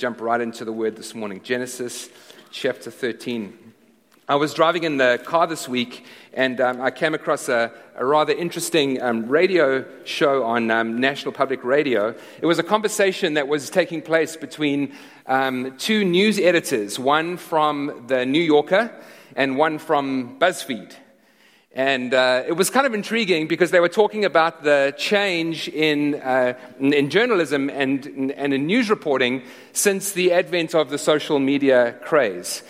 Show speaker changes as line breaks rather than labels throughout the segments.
jump right into the word this morning. Genesis chapter 13. I was driving in the car this week and um, I came across a, a rather interesting um, radio show on um, National Public Radio. It was a conversation that was taking place between um, two news editors, one from the New Yorker and one from BuzzFeed. And uh, it was kind of intriguing because they were talking about the change in, uh, in journalism and, and in news reporting since the advent of the social media craze.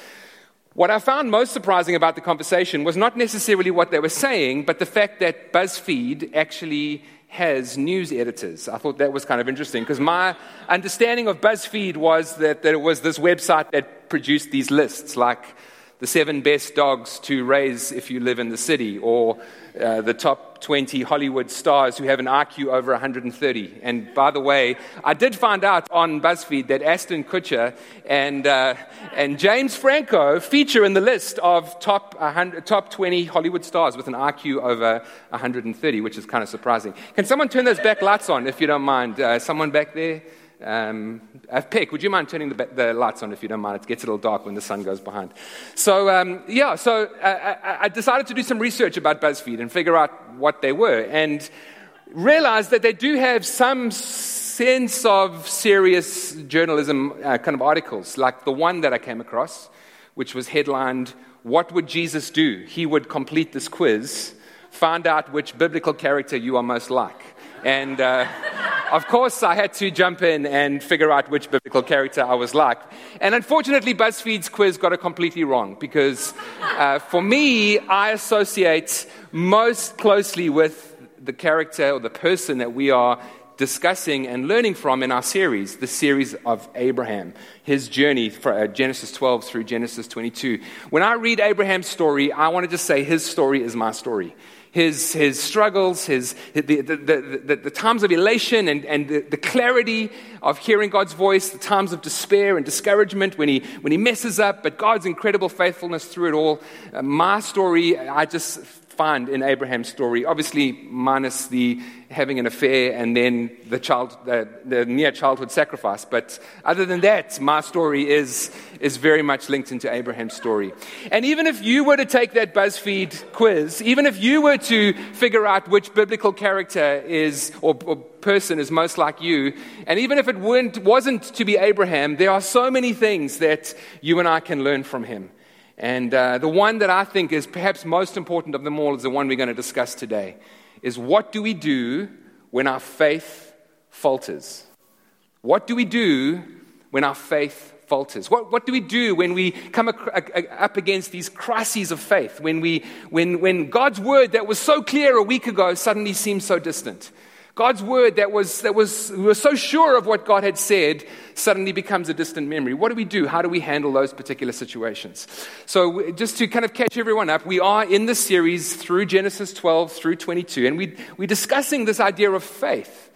What I found most surprising about the conversation was not necessarily what they were saying, but the fact that BuzzFeed actually has news editors. I thought that was kind of interesting because my understanding of BuzzFeed was that, that it was this website that produced these lists like the seven best dogs to raise if you live in the city, or uh, the top 20 Hollywood stars who have an IQ over 130. And by the way, I did find out on BuzzFeed that Ashton Kutcher and, uh, and James Franco feature in the list of top, top 20 Hollywood stars with an IQ over 130, which is kind of surprising. Can someone turn those back lights on if you don't mind? Uh, someone back there? Um, uh, Peck, would you mind turning the, the, lights on if you don't mind? It gets a little dark when the sun goes behind. So, um, yeah, so uh, I, I, decided to do some research about BuzzFeed and figure out what they were and realized that they do have some sense of serious journalism uh, kind of articles, like the one that I came across, which was headlined, What Would Jesus Do? He would complete this quiz, find out which biblical character you are most like. And uh, of course, I had to jump in and figure out which biblical character I was like. And unfortunately, BuzzFeed's quiz got it completely wrong because uh, for me, I associate most closely with the character or the person that we are discussing and learning from in our series, the series of Abraham, his journey from uh, Genesis 12 through Genesis 22. When I read Abraham's story, I want to just say his story is my story his, his struggles, his, the, the, the, the, times of elation and, and the, the clarity of hearing God's voice, the times of despair and discouragement when he, when he messes up, but God's incredible faithfulness through it all. Uh, my story, I just find in Abraham's story, obviously minus the having an affair and then the child, the, the near childhood sacrifice. But other than that, my story is, is very much linked into Abraham's story. And even if you were to take that BuzzFeed quiz, even if you were to figure out which biblical character is or, or person is most like you, and even if it weren't, wasn't to be Abraham, there are so many things that you and I can learn from him. And uh, the one that I think is perhaps most important of them all is the one we're going to discuss today is what do we do when our faith falters? What do we do when our faith falters? What, what do we do when we come up against these crises of faith? When, we, when, when God's word that was so clear a week ago suddenly seems so distant? God's word that was, that was, we were so sure of what God had said suddenly becomes a distant memory. What do we do? How do we handle those particular situations? So, just to kind of catch everyone up, we are in the series through Genesis 12 through 22, and we, we're discussing this idea of faith.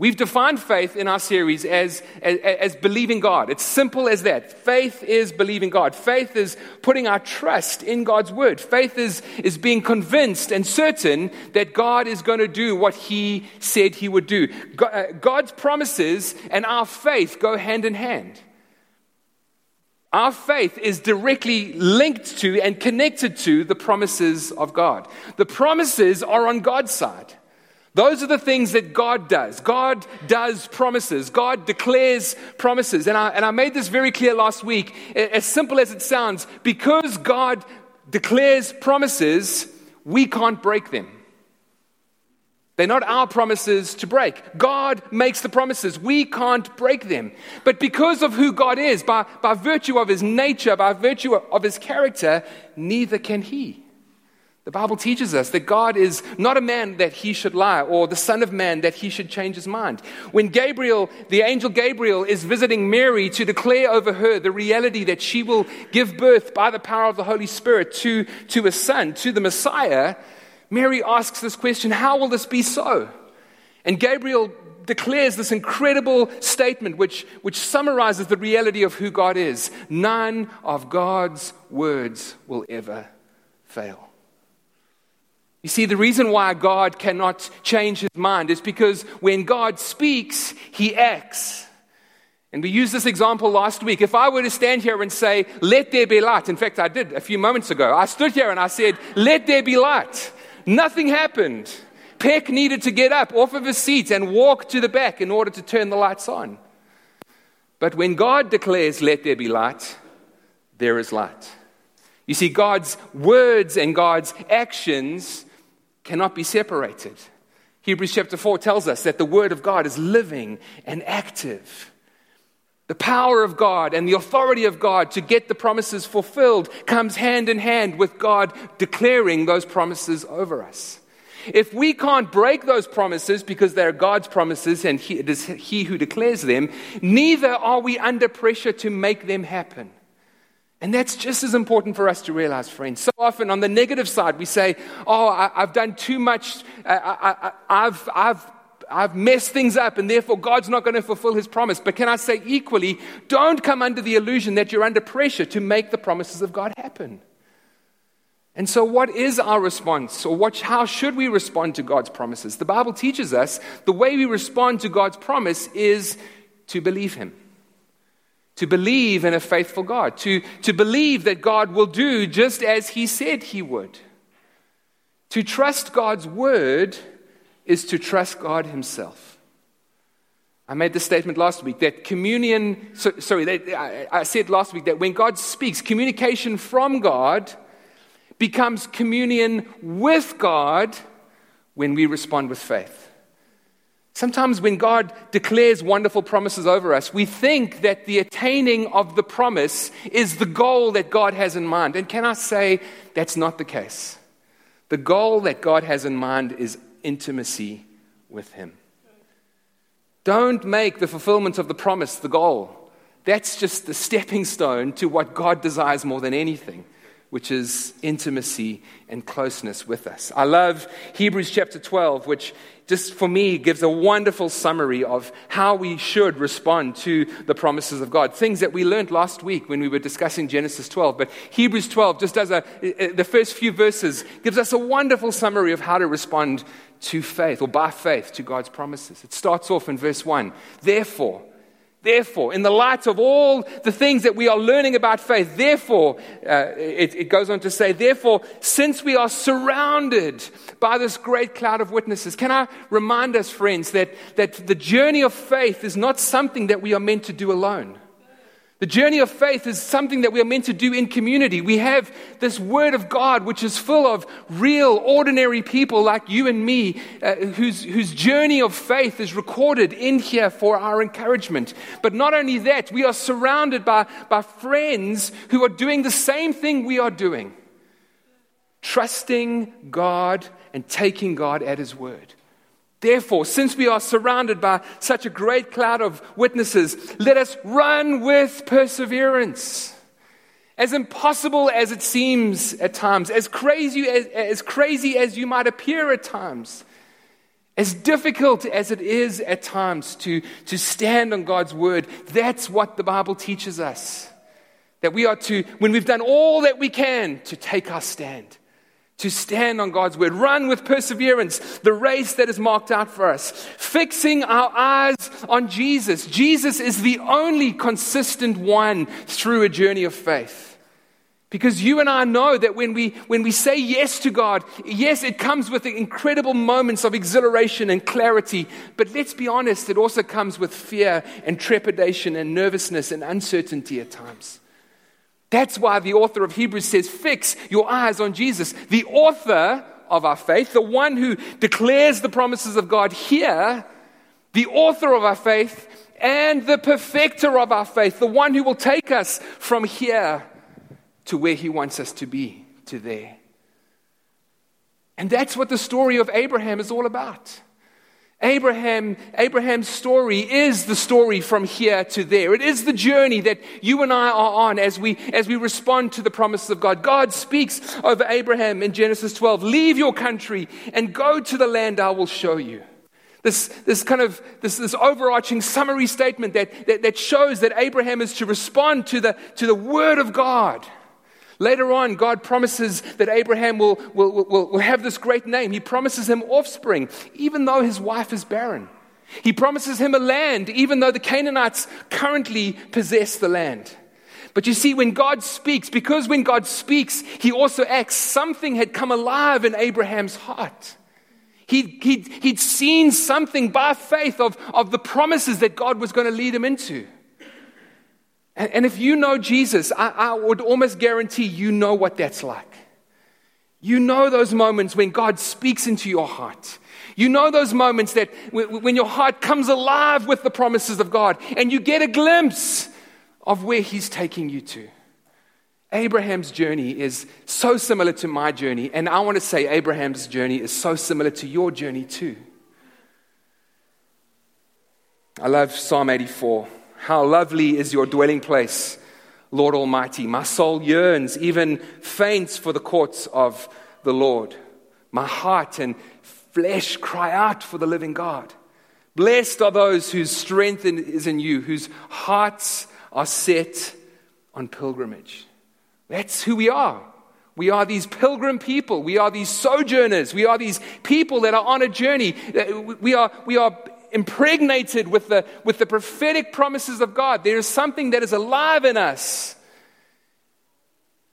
We've defined faith in our series as, as, as, believing God. It's simple as that. Faith is believing God. Faith is putting our trust in God's word. Faith is, is being convinced and certain that God is going to do what He said He would do. Uh, God's promises and our faith go hand in hand. Our faith is directly linked to and connected to the promises of God. The promises are on God's side. Those are the things that God does. God does promises. God declares promises. And I, and I made this very clear last week. As simple as it sounds, because God declares promises, we can't break them. They're not our promises to break. God makes the promises. We can't break them. But because of who God is, by, by virtue of his nature, by virtue of his character, neither can he. The Bible teaches us that God is not a man that he should lie, or the Son of Man that he should change his mind. When Gabriel, the angel Gabriel, is visiting Mary to declare over her the reality that she will give birth by the power of the Holy Spirit to, to a son, to the Messiah, Mary asks this question How will this be so? And Gabriel declares this incredible statement which, which summarizes the reality of who God is. None of God's words will ever fail. You see, the reason why God cannot change his mind is because when God speaks, he acts. And we used this example last week. If I were to stand here and say, Let there be light, in fact, I did a few moments ago. I stood here and I said, Let there be light. Nothing happened. Peck needed to get up off of his seat and walk to the back in order to turn the lights on. But when God declares, Let there be light, there is light. You see, God's words and God's actions cannot be separated. Hebrews chapter 4 tells us that the Word of God is living and active. The power of God and the authority of God to get the promises fulfilled comes hand in hand with God declaring those promises over us. If we can't break those promises because they're God's promises and he, it is He who declares them, neither are we under pressure to make them happen. And that's just as important for us to realize, friends. So often on the negative side, we say, Oh, I, have done too much. I, have I've, I've messed things up, and therefore God's not going to fulfill his promise. But can I say equally, don't come under the illusion that you're under pressure to make the promises of God happen. And so, what is our response, or what, how should we respond to God's promises? The Bible teaches us the way we respond to God's promise is to believe Him, to believe in a faithful God, to, to believe that God will do just as He said He would. To trust God's word is to trust God Himself. I made the statement last week that communion, so, sorry, I, I said last week that when God speaks, communication from God becomes communion with God when we respond with faith. Sometimes, when God declares wonderful promises over us, we think that the attaining of the promise is the goal that God has in mind. And can I say that's not the case? The goal that God has in mind is intimacy with Him. Don't make the fulfillment of the promise the goal. That's just the stepping stone to what God desires more than anything which is intimacy and closeness with us. I love Hebrews chapter 12, which just for me gives a wonderful summary of how we should respond to the promises of God. Things that we learned last week when we were discussing Genesis 12. But Hebrews 12 just does a, the first few verses gives us a wonderful summary of how to respond to faith or by faith to God's promises. It starts off in verse 1. Therefore, Therefore, in the light of all the things that we are learning about faith, therefore, uh, it, it goes on to say, therefore, since we are surrounded by this great cloud of witnesses, can I remind us, friends, that, that the journey of faith is not something that we are meant to do alone. The journey of faith is something that we are meant to do in community. We have this Word of God, which is full of real, ordinary people like you and me, uh, whose, whose journey of faith is recorded in here for our encouragement. But not only that, we are surrounded by, by friends who are doing the same thing we are doing trusting God and taking God at His Word. Therefore, since we are surrounded by such a great cloud of witnesses, let us run with perseverance. As impossible as it seems at times, as crazy as, as crazy as you might appear at times, as difficult as it is at times to, to stand on God's word, that's what the Bible teaches us. That we are to, when we've done all that we can, to take our stand to stand on God's word. Run with perseverance the race that is marked out for us, fixing our eyes on Jesus. Jesus is the only consistent one through a journey of faith. Because you and I know that when we, when we say yes to God, yes, it comes with incredible moments of exhilaration and clarity. But let's be honest, it also comes with fear and trepidation and nervousness and uncertainty at times. That's why the author of Hebrews says, Fix your eyes on Jesus, the author of our faith, the one who declares the promises of God here, the author of our faith, and the perfecter of our faith, the one who will take us from here to where he wants us to be, to there. And that's what the story of Abraham is all about. Abraham, Abraham's story is the story from here to there. It is the journey that you and I are on as we, as we respond to the promises of God. God speaks over Abraham in Genesis 12 Leave your country and go to the land I will show you. This, this kind of this, this overarching summary statement that, that, that shows that Abraham is to respond to the, to the word of God. Later on, God promises that Abraham will, will, will, will have this great name. He promises him offspring, even though his wife is barren. He promises him a land, even though the Canaanites currently possess the land. But you see, when God speaks, because when God speaks, he also acts, something had come alive in Abraham's heart. He'd, he'd, he'd seen something by faith of, of the promises that God was going to lead him into. And, and if you know Jesus, I, I would almost guarantee you know what that's like. You know those moments when God speaks into your heart. You know those moments that when your heart comes alive with the promises of God and you get a glimpse of where He's taking you to. Abraham's journey is so similar to my journey, and I want to say Abraham's journey is so similar to your journey too. I love Psalm 84. How lovely is your dwelling place, Lord Almighty. My soul yearns, even faints for the courts of the Lord. My heart and flesh cry out for the living God. Blessed are those whose strength is in you, whose hearts are set on pilgrimage. That's who we are. We are these pilgrim people. We are these sojourners. We are these people that are on a journey. Uh, we are, we are impregnated with the, with the prophetic promises of God. There is something that is alive in us.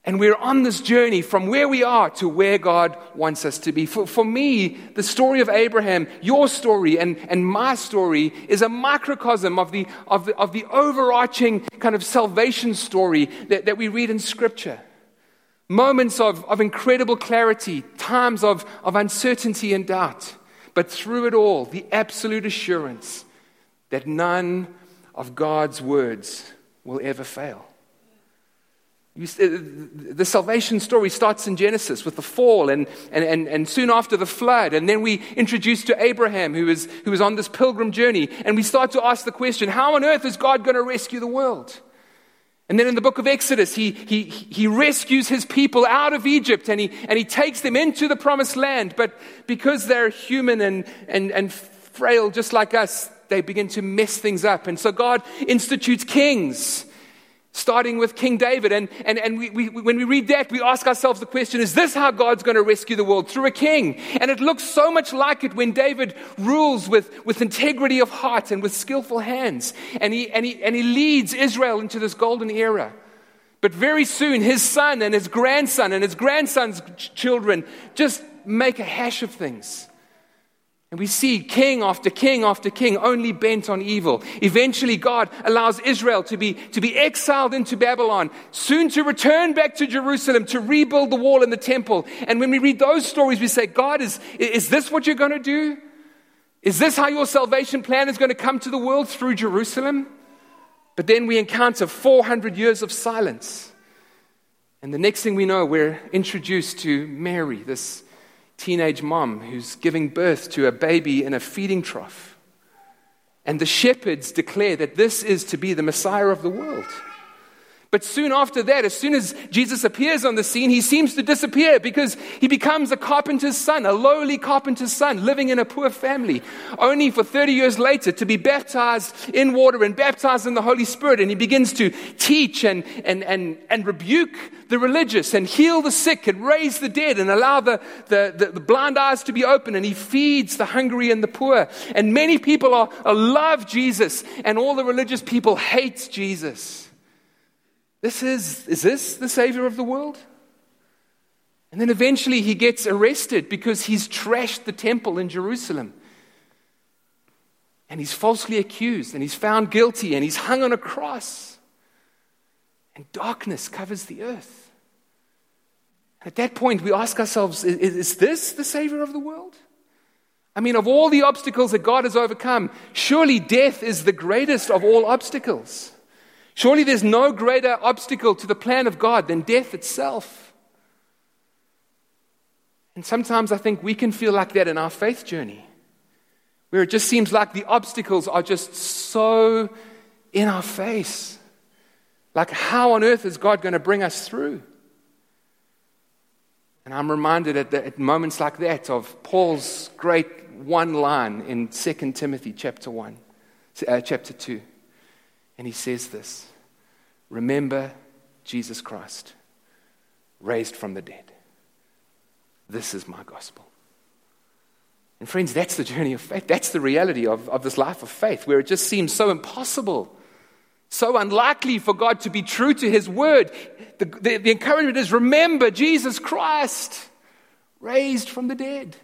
And we're on this journey from where we are to where God wants us to be. For, for me, the story of Abraham, your story and, and my story, is a microcosm of the, of the, of the overarching kind of salvation story that, that we read in Scripture. Moments of, of incredible clarity, times of, of uncertainty and doubt, but through it all, the absolute assurance that none of God's words will ever fail. You, uh, the salvation story starts in Genesis with the fall and, and, and, and soon after the flood. And then we introduce to Abraham, who is, who is on this pilgrim journey. And we start to ask the question how on earth is God going to rescue the world? And then in the book of Exodus, he, he, he rescues his people out of Egypt and he, and he takes them into the promised land. But because they're human and, and, and frail just like us, they begin to mess things up. And so God institutes kings starting with King David. And, and, and we, we, when we read that, we ask ourselves the question is this how God's going to rescue the world? Through a king. And it looks so much like it when David rules with, with integrity of heart and with skillful hands. And he, and, he, and he leads Israel into this golden era. But very soon, his son and his grandson and his grandson's children just make a hash of things. And we see king after king after king only bent on evil. Eventually, God allows Israel to be, to be exiled into Babylon, soon to return back to Jerusalem to rebuild the wall and the temple. And when we read those stories, we say, God, is, is this what you're going to do? Is this how your salvation plan is going to come to the world through Jerusalem? But then we encounter 400 years of silence. And the next thing we know, we're introduced to Mary, this teenage mom who's giving birth to a baby in a feeding trough. And the shepherds declare that this is to be the Messiah of the world. But soon after that, as soon as Jesus appears on the scene, he seems to disappear because he becomes a carpenter's son, a lowly carpenter's son, living in a poor family, only for 30 years later to be baptized in water and baptized in the Holy Spirit. And he begins to teach and, and, and, and rebuke the religious and heal the sick and raise the dead and allow the, the, the, the blind eyes to be open. And he feeds the hungry and the poor. And many people are, are love Jesus, and all the religious people hate Jesus. This is, is this the Savior of the world? And then eventually he gets arrested because he's trashed the temple in Jerusalem. And he's falsely accused and he's found guilty and he's hung on a cross. And darkness covers the earth. At that point, we ask ourselves is, is this the Savior of the world? I mean, of all the obstacles that God has overcome, surely death is the greatest of all obstacles. Surely there's no greater obstacle to the plan of God than death itself. And sometimes I think we can feel like that in our faith journey, where it just seems like the obstacles are just so in our face. Like, how on earth is God going to bring us through? And I'm reminded at, the, at moments like that of Paul's great one line in 2 Timothy chapter 1, uh, chapter 2. And he says this Remember Jesus Christ, raised from the dead. This is my gospel. And friends, that's the journey of faith. That's the reality of, of this life of faith, where it just seems so impossible, so unlikely for God to be true to his word. The, the, the encouragement is remember Jesus Christ raised from the dead.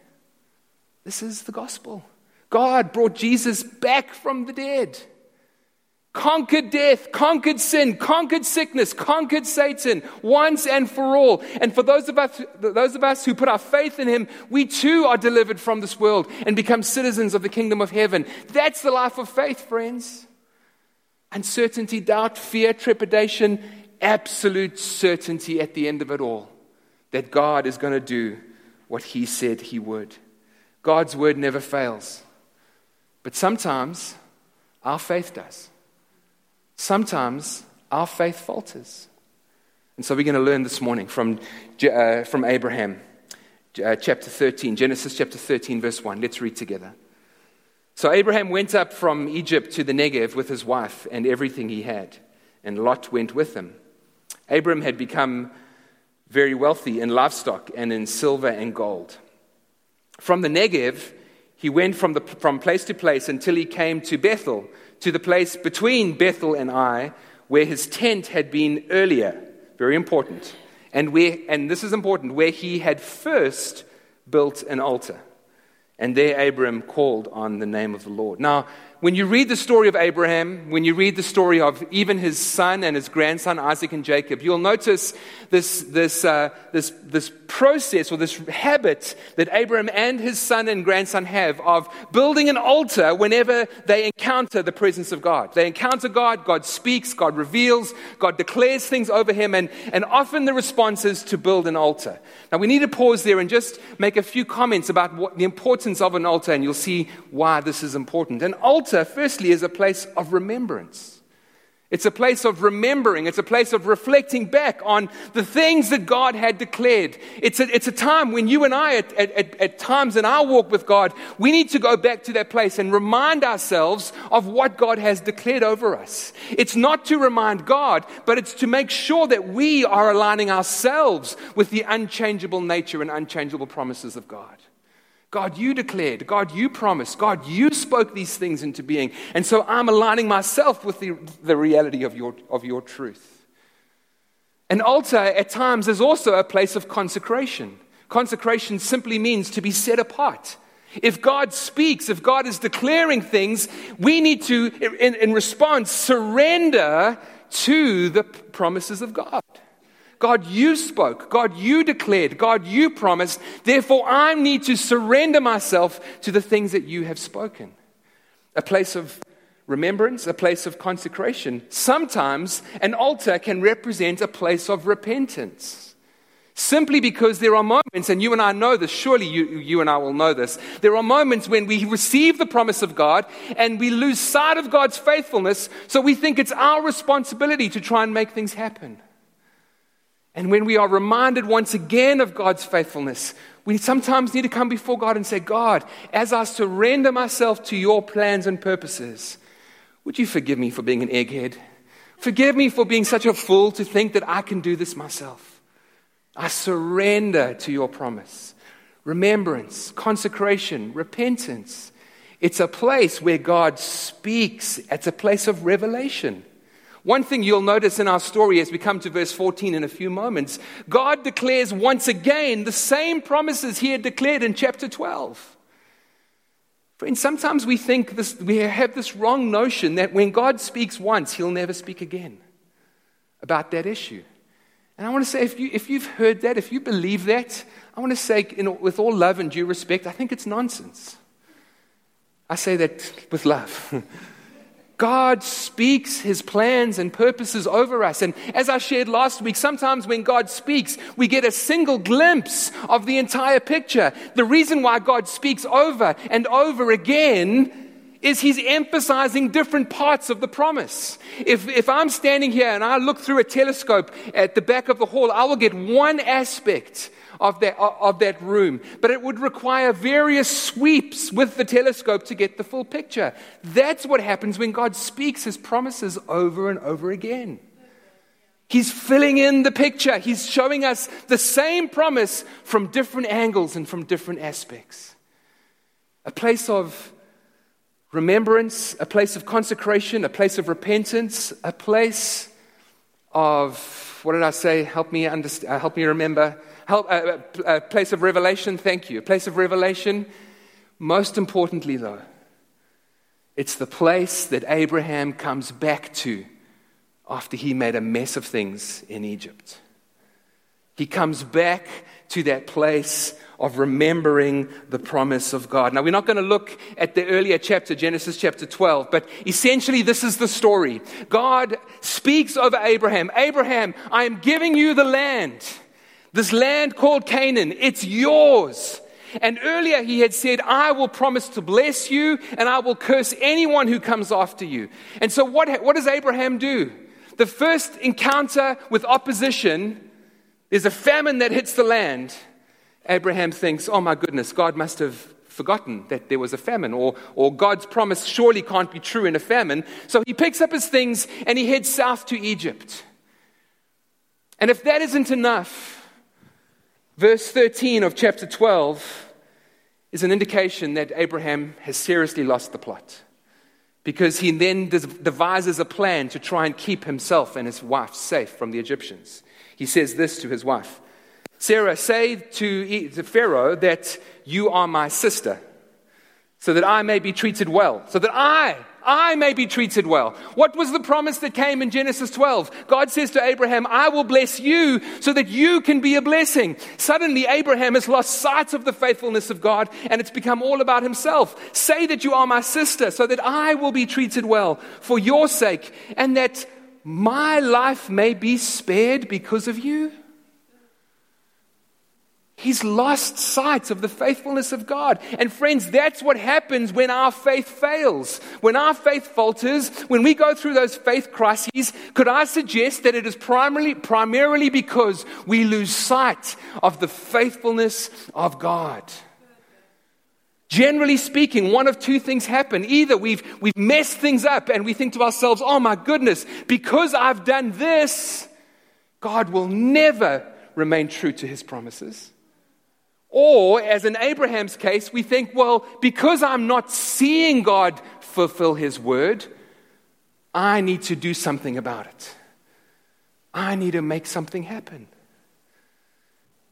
This is the gospel. God brought Jesus back from the dead conquered death, conquered sin, conquered sickness, conquered Satan once and for all. And for those of us, those of us who put our faith in him, we too are delivered from this world and become citizens of the kingdom of heaven. That's the life of faith, friends. Uncertainty, doubt, fear, trepidation, absolute certainty at the end of it all that God is going to do what he said he would. God's word never fails. But sometimes our faith does sometimes our faith falters. And so we're going to learn this morning from, uh, from Abraham, uh, chapter 13, Genesis chapter 13, verse 1. Let's read together. So Abraham went up from Egypt to the Negev with his wife and everything he had, and Lot went with him. Abram had become very wealthy in livestock and in silver and gold. From the Negev, he went from, the, from place to place until he came to Bethel to the place between Bethel and Ai, where his tent had been earlier. Very important. And, where, and this is important, where he had first built an altar. And there Abram called on the name of the Lord. Now, when you read the story of Abraham, when you read the story of even his son and his grandson, Isaac and Jacob, you'll notice this, this, uh, this, this process or this habit that Abraham and his son and grandson have of building an altar whenever they encounter the presence of God. They encounter God, God speaks, God reveals, God declares things over him, and, and often the response is to build an altar. Now, we need to pause there and just make a few comments about what, the importance of an altar, and you'll see why this is important. An altar altar, firstly, is a place of remembrance. It's a place of remembering. It's a place of reflecting back on the things that God had declared. It's a, it's a time when you and I, at, at, at times in our walk with God, we need to go back to that place and remind ourselves of what God has declared over us. It's not to remind God, but it's to make sure that we are aligning ourselves with the unchangeable nature and unchangeable promises of God. God, you declared. God, you promised. God, you spoke these things into being. And so I'm aligning myself with the, the reality of your, of your truth. An altar at times is also a place of consecration. Consecration simply means to be set apart. If God speaks, if God is declaring things, we need to, in, in response, surrender to the promises of God. God, you spoke. God, you declared. God, you promised. Therefore, I need to surrender myself to the things that you have spoken. A place of remembrance, a place of consecration. Sometimes an altar can represent a place of repentance. Simply because there are moments, and you and I know this, surely you, you and I will know this. There are moments when we receive the promise of God and we lose sight of God's faithfulness, so we think it's our responsibility to try and make things happen. And when we are reminded once again of God's faithfulness, we sometimes need to come before God and say, God, as I surrender myself to your plans and purposes, would you forgive me for being an egghead? Forgive me for being such a fool to think that I can do this myself. I surrender to your promise. Remembrance, consecration, repentance. It's a place where God speaks, it's a place of revelation. One thing you'll notice in our story as we come to verse 14 in a few moments, God declares once again the same promises he had declared in chapter 12. Friends, sometimes we think this, we have this wrong notion that when God speaks once, he'll never speak again about that issue. And I want to say, if, you, if you've heard that, if you believe that, I want to say, in, with all love and due respect, I think it's nonsense. I say that with love. God speaks his plans and purposes over us. And as I shared last week, sometimes when God speaks, we get a single glimpse of the entire picture. The reason why God speaks over and over again is he's emphasizing different parts of the promise. If, if I'm standing here and I look through a telescope at the back of the hall, I will get one aspect of that, of that room. But it would require various sweeps with the telescope to get the full picture. That's what happens when God speaks his promises over and over again. He's filling in the picture. He's showing us the same promise from different angles and from different aspects. a place of remembrance, a place of consecration, a place of repentance, a place of, what did I say? Help me, understand, uh, help me remember. Help, uh, a place of revelation, thank you. A place of revelation. Most importantly, though, it's the place that Abraham comes back to after he made a mess of things in Egypt. He comes back to that place of remembering the promise of God. Now, we're not going to look at the earlier chapter, Genesis chapter 12, but essentially, this is the story. God speaks over Abraham Abraham, I am giving you the land, this land called Canaan. It's yours. And earlier he had said, I will promise to bless you and I will curse anyone who comes after you. And so, what, what does Abraham do? The first encounter with opposition is a famine that hits the land. Abraham thinks, oh my goodness, God must have forgotten that there was a famine, or, or God's promise surely can't be true in a famine. So he picks up his things and he heads south to Egypt. And if that isn't enough, verse 13 of chapter 12 is an indication that Abraham has seriously lost the plot. Because he then devises a plan to try and keep himself and his wife safe from the Egyptians. He says this to his wife Sarah, say to Pharaoh that you are my sister, so that I may be treated well, so that I, I may be treated well. What was the promise that came in Genesis 12? God says to Abraham, I will bless you so that you can be a blessing. Suddenly, Abraham has lost sight of the faithfulness of God and it's become all about himself. Say that you are my sister so that I will be treated well for your sake and that my life may be spared because of you? He's lost sight of the faithfulness of God. And friends, that's what happens when our faith fails. When our faith falters, when we go through those faith crises, could I suggest that it is primarily, primarily because we lose sight of the faithfulness of God? Generally speaking, one of two things happen. Either we've, we've messed things up and we think to ourselves, oh my goodness, because I've done this, God will never remain true to his promises. Or, as in Abraham's case, we think, well, because I'm not seeing God fulfill his word, I need to do something about it. I need to make something happen.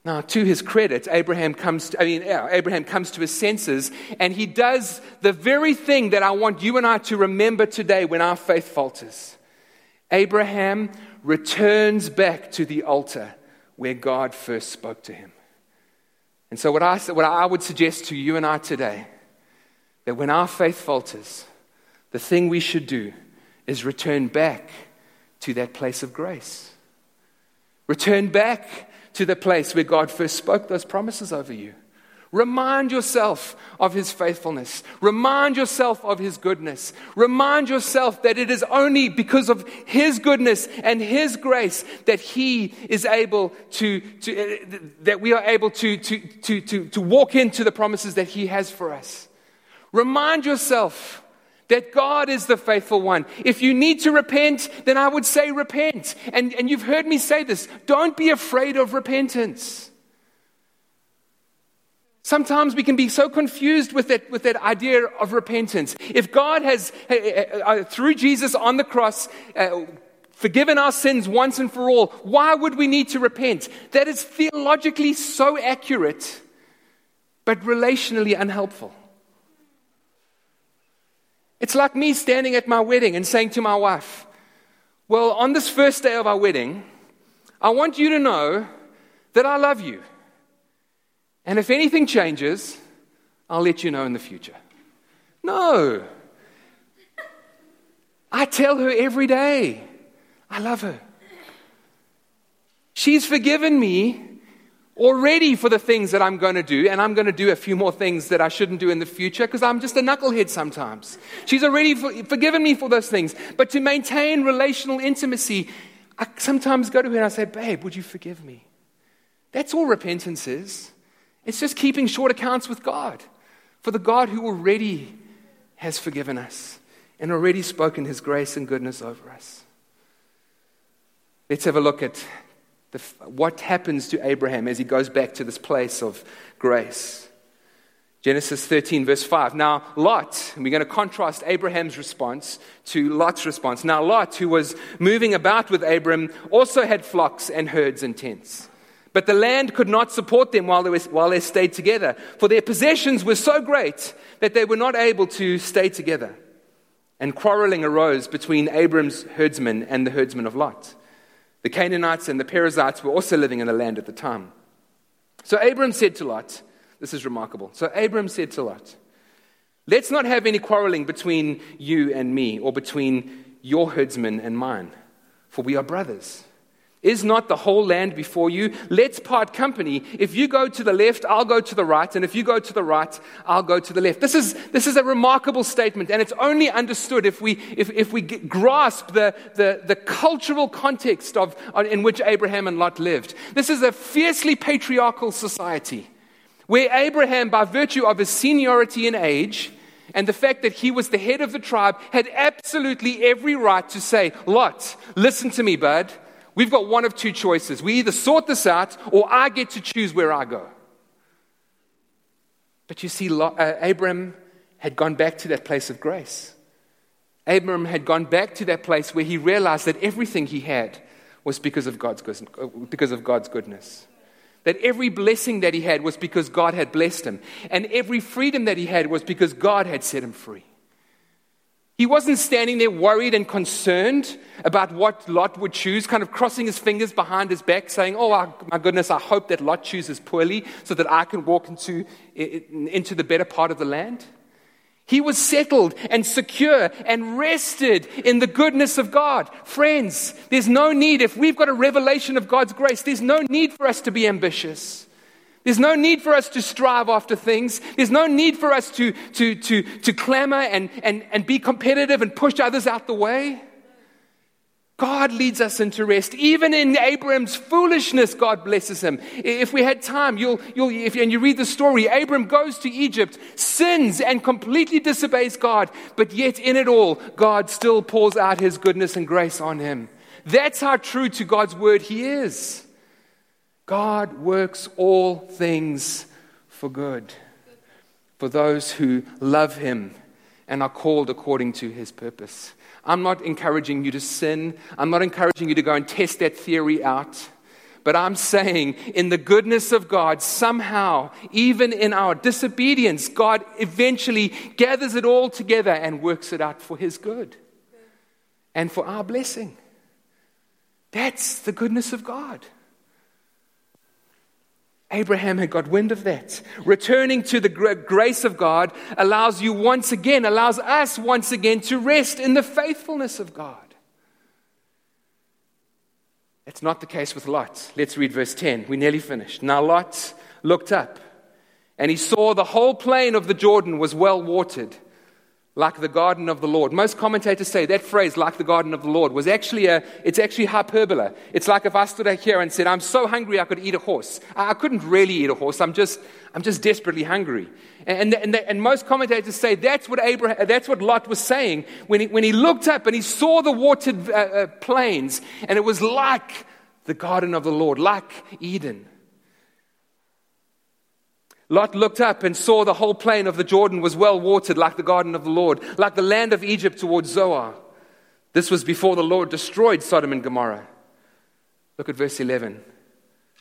Now, to his credit, Abraham comes, to, I mean, Abraham comes to his senses and he does the very thing that I want you and I to remember today when our faith falters. Abraham returns back to the altar where God first spoke to him. And so, what I, what I would suggest to you and I today, that when our faith falters, the thing we should do is return back to that place of grace. Return back to the place where God first spoke those promises over you. Remind yourself of his faithfulness. Remind yourself of his goodness. Remind yourself that it is only because of his goodness and his grace that he is able to, to uh, that we are able to, to, to, to, to walk into the promises that he has for us. Remind yourself that God is the faithful one. If you need to repent, then I would say repent. And, and you've heard me say this don't be afraid of repentance. Sometimes we can be so confused with that, with that idea of repentance. If God has, uh, uh, through Jesus on the cross, forgiven our sins once and for all, why would we need to repent? That is theologically so accurate, but relationally unhelpful. It's like me standing at my wedding and saying to my wife, Well, on this first day of our wedding, I want you to know that I love you. And if anything changes, I'll let you know in the future. No. I tell her every day, I love her. She's forgiven me already for the things that I'm going to do, and I'm going to do a few more things that I shouldn't do in the future because I'm just a knucklehead sometimes. She's already forgiven me for those things. But to maintain relational intimacy, I sometimes go to her and I say, Babe, would you forgive me? That's all repentance is. It's just keeping short accounts with God for the God who already has forgiven us and already spoken his grace and goodness over us. Let's have a look at the, what happens to Abraham as he goes back to this place of grace. Genesis 13, verse 5. Now, Lot, we're going to contrast Abraham's response to Lot's response. Now, Lot, who was moving about with Abram, also had flocks and herds and tents. But the land could not support them while they, were, while they stayed together, for their possessions were so great that they were not able to stay together. And quarreling arose between Abram's herdsmen and the herdsmen of Lot. The Canaanites and the Perizzites were also living in the land at the time. So Abram said to Lot, This is remarkable. So Abram said to Lot, Let's not have any quarreling between you and me, or between your herdsmen and mine, for we are brothers. Is not the whole land before you? Let's part company. If you go to the left, I'll go to the right. And if you go to the right, I'll go to the left. This is, this is a remarkable statement. And it's only understood if we, if, if we grasp the, the, the cultural context of, in which Abraham and Lot lived. This is a fiercely patriarchal society where Abraham, by virtue of his seniority in age, and the fact that he was the head of the tribe had absolutely every right to say, Lot, listen to me, bud. We've got one of two choices. We either sort this out or I get to choose where I go. But you see, uh, Abram had gone back to that place of grace. Abram had gone back to that place where he realized that everything he had was because of God's, because of God's goodness. That every blessing that he had was because God had blessed him. And every freedom that he had was because God had set him free. He wasn't standing there worried and concerned about what Lot would choose, kind of crossing his fingers behind his back, saying, Oh, my goodness, I hope that Lot chooses poorly so that I can walk into, into the better part of the land. He was settled and secure and rested in the goodness of God. Friends, there's no need, if we've got a revelation of God's grace, there's no need for us to be ambitious. There's no need for us to strive after things. There's no need for us to, to, to, to clamor and, and, and be competitive and push others out the way. God leads us into rest. Even in Abram's foolishness, God blesses him. If we had time, you'll, you'll, if, and you read the story, Abram goes to Egypt, sins, and completely disobeys God, but yet in it all, God still pours out his goodness and grace on him. That's how true to God's word he is. God works all things for good for those who love Him and are called according to His purpose. I'm not encouraging you to sin. I'm not encouraging you to go and test that theory out. But I'm saying, in the goodness of God, somehow, even in our disobedience, God eventually gathers it all together and works it out for His good and for our blessing. That's the goodness of God. Abraham had got wind of that. Returning to the grace of God allows you once again, allows us once again to rest in the faithfulness of God. It's not the case with Lot. Let's read verse 10. We nearly finished. Now Lot looked up, and he saw the whole plain of the Jordan was well watered like the garden of the Lord. Most commentators say that phrase, like the garden of the Lord, was actually a, it's actually hyperbole. It's like if I stood out here and said, I'm so hungry I could eat a horse. I, couldn't really eat a horse. I'm just, I'm just desperately hungry. And, and, and most commentators say that's what Abraham, that's what Lot was saying when he, when he looked up and he saw the watered uh, uh, plains and it was like the garden of the Lord, like Eden. Lot looked up and saw the whole plain of the Jordan was well watered, like the garden of the Lord, like the land of Egypt towards Zoar. This was before the Lord destroyed Sodom and Gomorrah. Look at verse 11.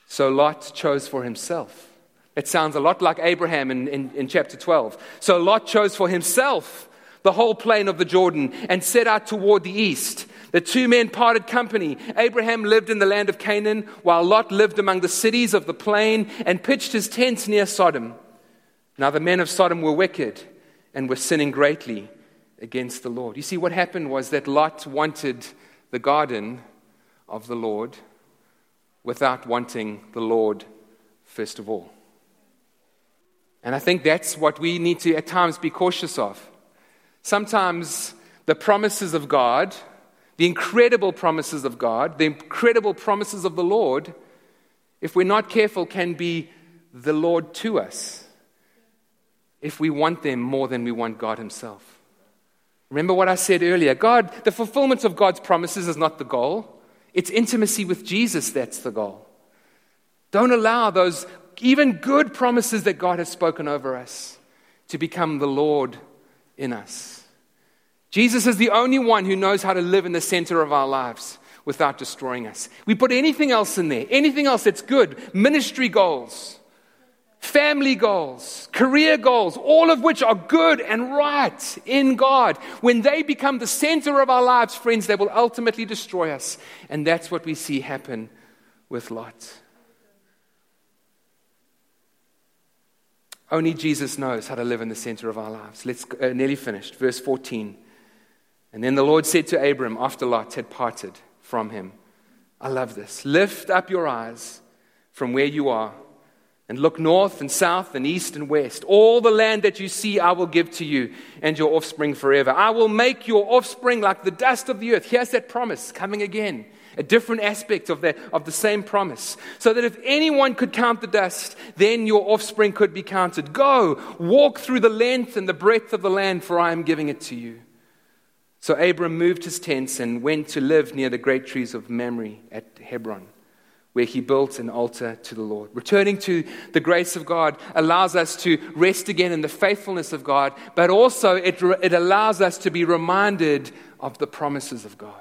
So Lot chose for himself. It sounds a lot like Abraham in, in, in chapter 12. So Lot chose for himself the whole plain of the Jordan and set out toward the east. The two men parted company. Abraham lived in the land of Canaan, while Lot lived among the cities of the plain and pitched his tents near Sodom. Now the men of Sodom were wicked and were sinning greatly against the Lord. You see, what happened was that Lot wanted the garden of the Lord without wanting the Lord first of all. And I think that's what we need to at times be cautious of. Sometimes the promises of God the incredible promises of God, the incredible promises of the Lord, if we're not careful, can be the Lord to us if we want them more than we want God Himself. Remember what I said earlier God, the fulfillment of God's promises is not the goal, it's intimacy with Jesus that's the goal. Don't allow those even good promises that God has spoken over us to become the Lord in us. Jesus is the only one who knows how to live in the center of our lives without destroying us. We put anything else in there, anything else that's good, ministry goals, family goals, career goals, all of which are good and right in God. When they become the center of our lives, friends, they will ultimately destroy us. And that's what we see happen with Lot. Only Jesus knows how to live in the center of our lives. Let's uh, nearly finished. Verse 14. And then the Lord said to Abram after Lot had parted from him, I love this. Lift up your eyes from where you are and look north and south and east and west. All the land that you see, I will give to you and your offspring forever. I will make your offspring like the dust of the earth. Here's that promise coming again a different aspect of, the of the same promise. So that if anyone could count the dust, then your offspring could be counted. Go, walk through the length and the breadth of the land, for I am giving it to you. So Abram moved his tents and went to live near the great trees of Mamre at Hebron, where he built an altar to the Lord. Returning to the grace of God allows us to rest again in the faithfulness of God, but also it, it allows us to be reminded of the promises of God.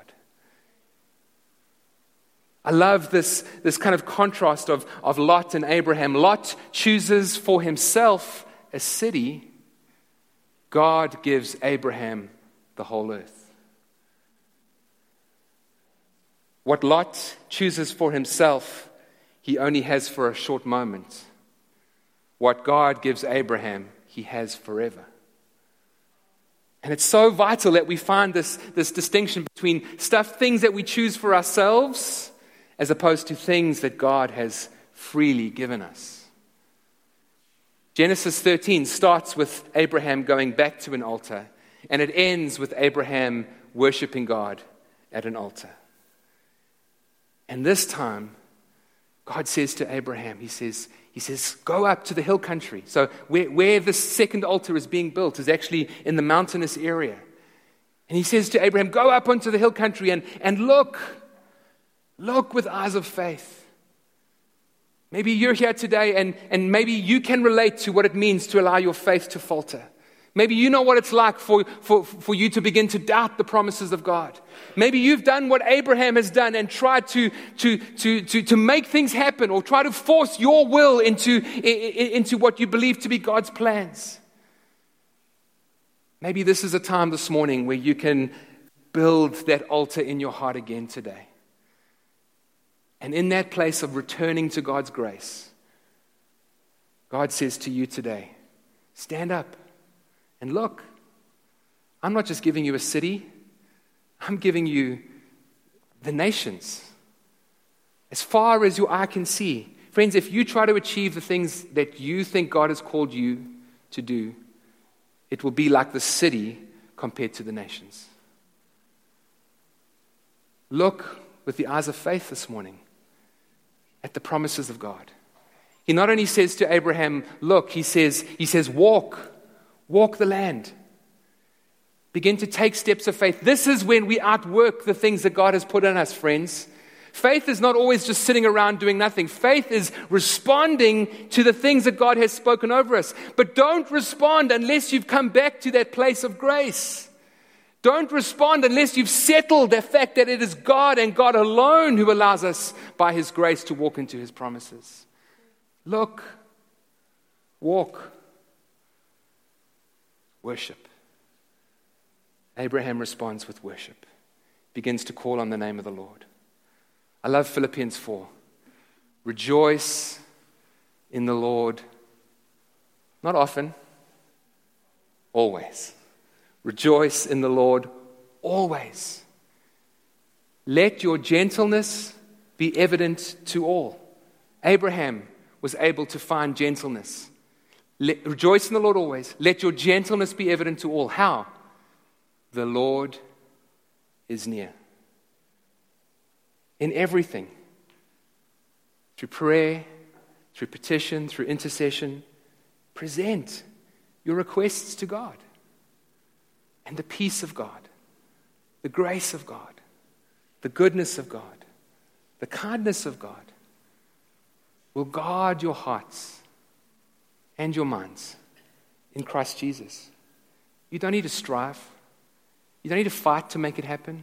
I love this, this kind of contrast of, of Lot and Abraham. Lot chooses for himself a city, God gives Abraham the whole earth. What Lot chooses for himself, he only has for a short moment. What God gives Abraham, he has forever. And it's so vital that we find this, this distinction between stuff, things that we choose for ourselves, as opposed to things that God has freely given us. Genesis 13 starts with Abraham going back to an altar, and it ends with Abraham worshiping God at an altar. And this time, God says to Abraham, He says, he says, Go up to the hill country. So, where, where second altar is being built is actually in the mountainous area. And he says to Abraham, Go up onto the hill country and, and look Look with eyes of faith. Maybe you're here today and, and maybe you can relate to what it means to allow your faith to falter. Maybe you know what it's like for, for, for you to begin to doubt the promises of God. Maybe you've done what Abraham has done and tried to, to, to, to, to make things happen or try to force your will into, into what you believe to be God's plans. Maybe this is a time this morning where you can build that altar in your heart again today. And in that place of returning to God's grace, God says to you today, stand up and look. I'm not just giving you a city, I'm giving you the nations. As far as your eye can see. Friends, if you try to achieve the things that you think God has called you to do, it will be like the city compared to the nations. Look with the eyes of faith this morning at the promises of God. He not only says to Abraham, Look, he says, he says, Walk, walk the land. Begin to take steps of faith. This is when we outwork the things that God has put in us, friends. Faith is not always just sitting around doing nothing. Faith is responding to the things that God has spoken over us. But don't respond unless you've come back to that place of grace. Don't respond unless you've settled the fact that it is God and God alone who allows us by His grace to walk into His promises. Look, walk, worship. Abraham responds with worship, begins to call on the name of the Lord. I love Philippians 4. Rejoice in the Lord, not often, always. Rejoice in the Lord always. Let your gentleness be evident to all. Abraham was able to find gentleness. Let, rejoice in the Lord always. Let your gentleness be evident to all. How? The Lord is near. In everything, through prayer, through petition, through intercession, present your requests to God. And the peace of God, the grace of God, the goodness of God, the kindness of God will guard your hearts and your minds in Christ Jesus. You don't need to strive. You don't need to fight to make it happen.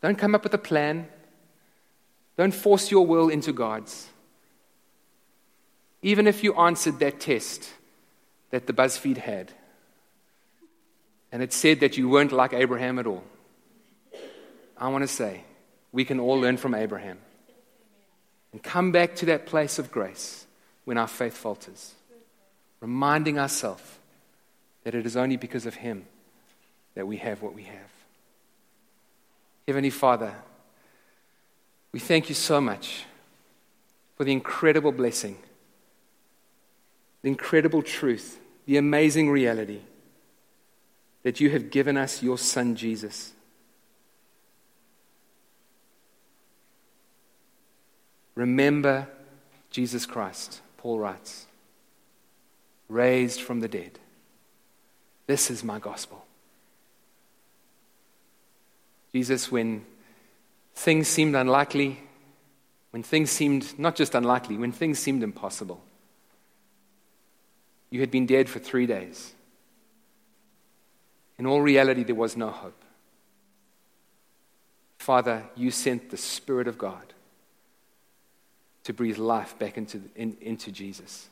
Don't come up with a plan. Don't force your will into God's. Even if you answered that test that the BuzzFeed had, and it said that you weren't like Abraham at all, I want to say we can all learn from Abraham and come back to that place of grace when our faith falters, reminding ourselves that it is only because of Him that we have what we have. Heavenly Father, we thank you so much for the incredible blessing, the incredible truth, the amazing reality that you have given us your Son, Jesus. Remember Jesus Christ, Paul writes, raised from the dead. This is my gospel. Jesus, when things seemed unlikely, when things seemed not just unlikely, when things seemed impossible, you had been dead for three days. In all reality, there was no hope. Father, you sent the Spirit of God to breathe life back into, in, into Jesus.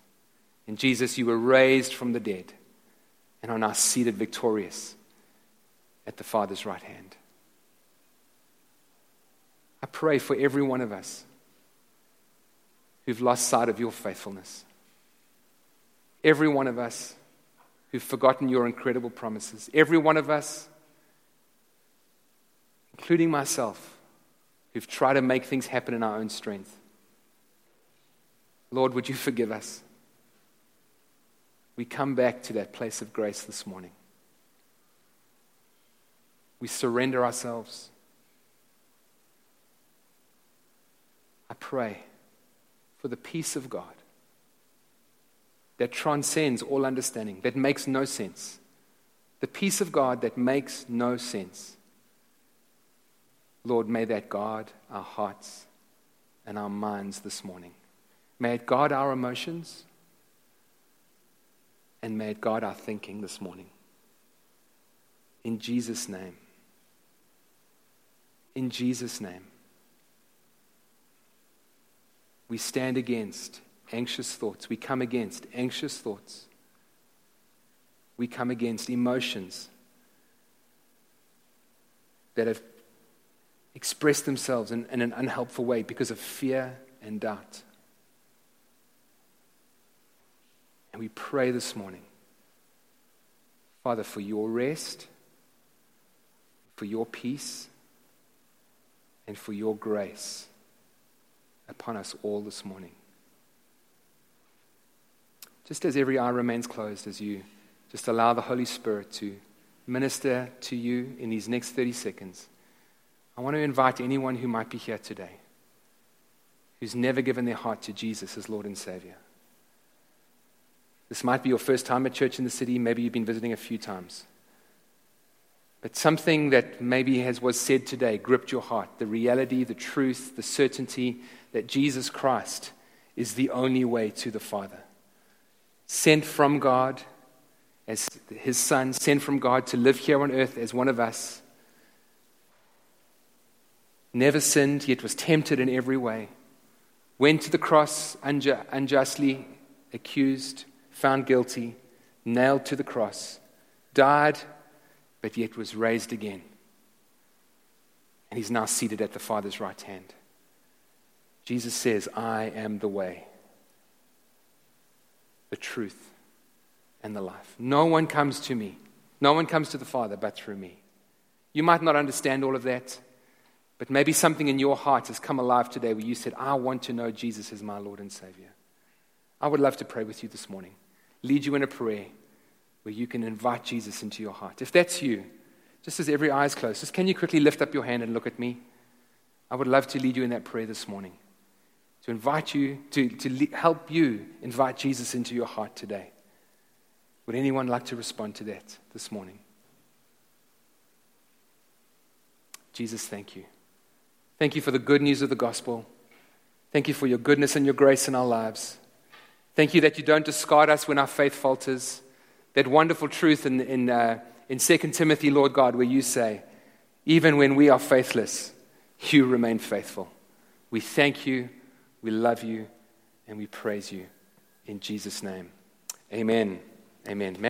In Jesus, you were raised from the dead and are now seated victorious at the Father's right hand. I pray for every one of us who've lost sight of your faithfulness. Every one of us who've forgotten your incredible promises. Every one of us, including myself, who've tried to make things happen in our own strength. Lord, would you forgive us? We come back to that place of grace this morning. We surrender ourselves. I pray for the peace of God that transcends all understanding, that makes no sense. The peace of God that makes no sense. Lord, may that guard our hearts and our minds this morning. May it guard our emotions and may guard our thinking this morning. In Jesus' name. In Jesus' name. We stand against anxious thoughts. We come against anxious thoughts. We come against emotions that have expressed themselves in, in an unhelpful way because of fear and doubt. And we pray this morning, Father, for your rest, for your peace, and for your grace upon us all this morning. Just as every eye remains closed, as you just allow the Holy Spirit to minister to you in these next 30 seconds, I want to invite anyone who might be here today who's never given their heart to Jesus as Lord and Savior. This might be your first time at church in the city. Maybe you've been visiting a few times. But something that maybe has was said today gripped your heart the reality, the truth, the certainty that Jesus Christ is the only way to the Father. Sent from God as his Son, sent from God to live here on earth as one of us. Never sinned, yet was tempted in every way. Went to the cross unjustly accused, found guilty, nailed to the cross, died, but yet was raised again. And he's now seated at the Father's right hand. Jesus says, I am the way, the truth, and the life. No one comes to me. No one comes to the Father but through me. You might not understand all of that, but maybe something in your heart has come alive today where you said, I want to know Jesus as my Lord and Savior. I would love to pray with you this morning, lead you in a prayer where you can invite Jesus into your heart. If that's you, just as every eye is closed, just can you quickly lift up your hand and look at me? I would love to lead you in that prayer this morning to invite you, to, to help you invite Jesus into your heart today. Would anyone like to respond to that this morning? Jesus, thank you. Thank you for the good news of the gospel. Thank you for your goodness and your grace in our lives. Thank you that you don't discard us when our faith falters, that wonderful truth in, in, uh, in 2 Timothy, Lord God, where you say, even when we are faithless, you remain faithful. We thank you, we love you, and we praise you. In Jesus' name, amen. Amen.